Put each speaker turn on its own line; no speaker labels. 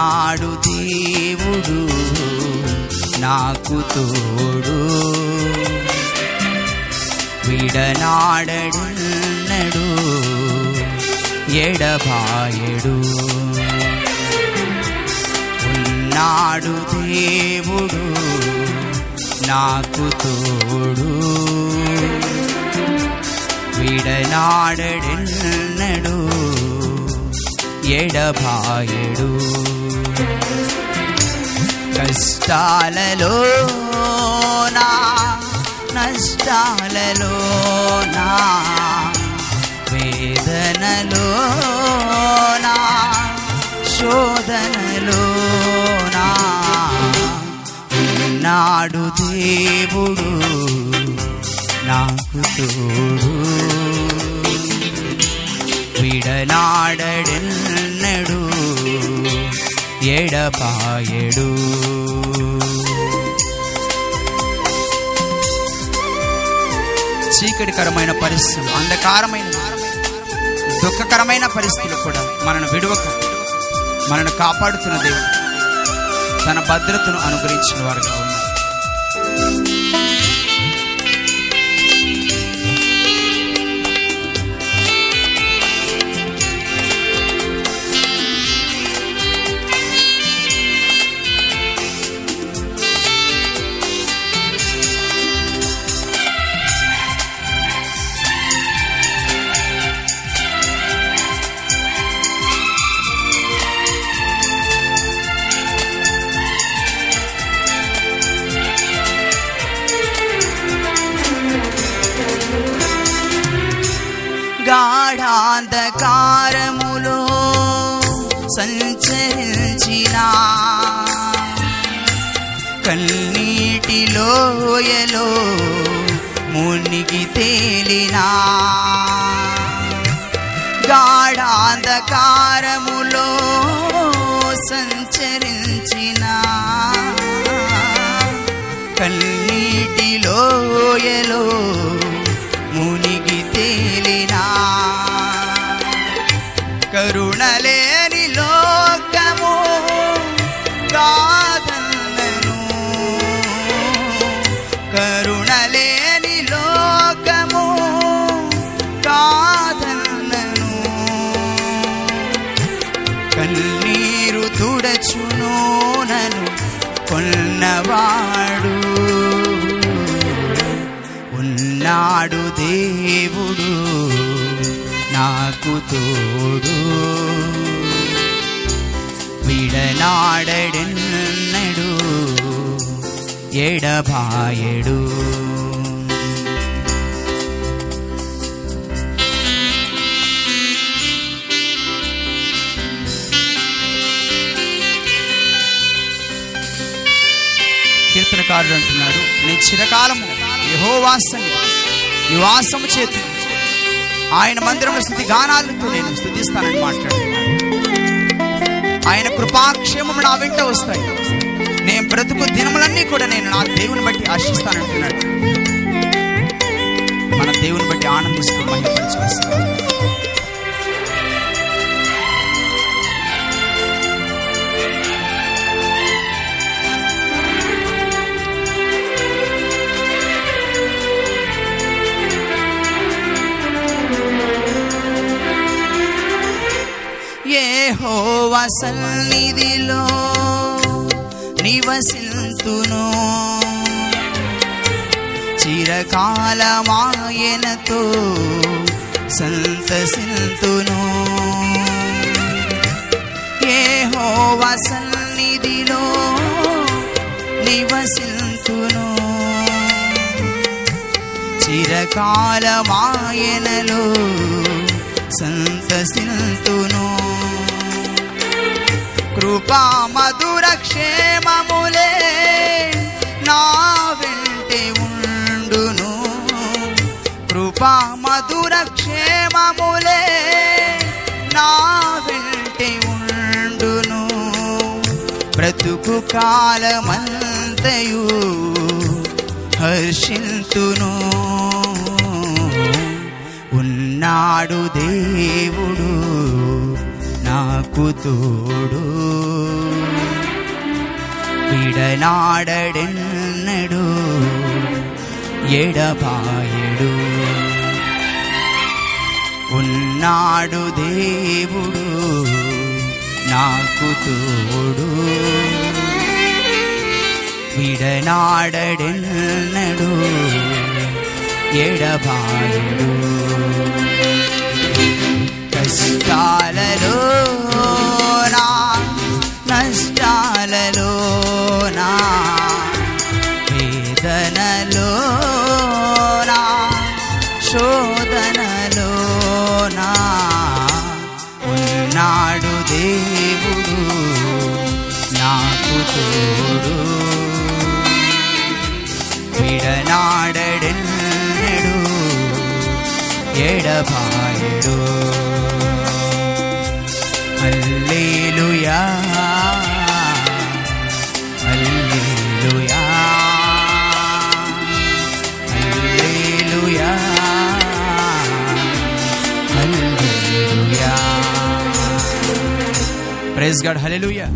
నాడు దేవుడు నాకు తోడు. విడనాడడున్నడు ఎడబాయడు. ఉన్నాడు దేవుడు నాకు తోడు. విడనాడడున్నడు ఎడబాయడు. కష్టాలలో నా నష్టాలలో నా వేదనలో నా శోధనలో నా దేవుడు నాకు తోడు. విడనాడడెన్నడు ఎడపాయడు చీకటికరమైన పరిస్థితులు అంధకారమైన దుఃఖకరమైన పరిస్థితులు కూడా మనను విడవక మనను కాపాడుతున్న దేవుడు తన భద్రతను అనుగ్రహించిన వారుగా ఉన్నారు. అంధకారములో సంచరించిన. కన్నీటి లోయలో మునిగి తేలినా. గాఢాంధకారములో సంచరించిన. కన్నీటి లోయలో మునిగి తేలినా. కరుణలేని లోకము కాదన్నను కరుణలేని లోకము కాదన్నను కన్నీరు తుడచును నను కొన్నవాడు. ఉన్నాడు దేవుడు. నాకు తోడు. విడనాడడెన్నడు ఎడబాయడు. కీర్తనకారుడు అంటున్నాడు నేను చిరకాలము యహోవాసని నివాసము చేతి ఆయన మందిరంలో స్థుతి గానాలతో నేను స్థుతిస్తానని మాట్లాడుతున్నాను ఆయన కృపాక్షేమము నా వెంట వస్తాయి. నేను బ్రతుకు దినములన్నీ కూడా నేను నా దేవుని బట్టి ఆశిస్తానంటున్నాడు. మన దేవుని బట్టి ఆనందిస్తూ మహిమపరచవలసింది యెహోవ సన్నిధిలో నివసింతును. చిరకాలమాయనతో సంతసింతును. యెహోవ సన్నిధిలో నివసింతును. చిరకాలమాయనలో సంతసింతును. కృపా మధుర క్షేమములే నా వెంటి ఉండును. కృపా మధుర క్షేమములే నా వెంటి ఉండును. బ్రతుకు కాలమంతయు హర్షింతును. ఉన్నాడు దే నాకు తోడు విడనాడెన్నడు ఎడబాయడు ఉన్నాడు దేవుడు నాకు తోడు విడనాడెన్నడు ఎడబాయడు కష్టాలలో నా నష్టాలలో నా వేదనలో నా శోధనలో నా ఉన్నాడు దేవుడు నాకు తోడు విడనాడెన్నడు ఎడబాయడు Praise God. Hallelujah.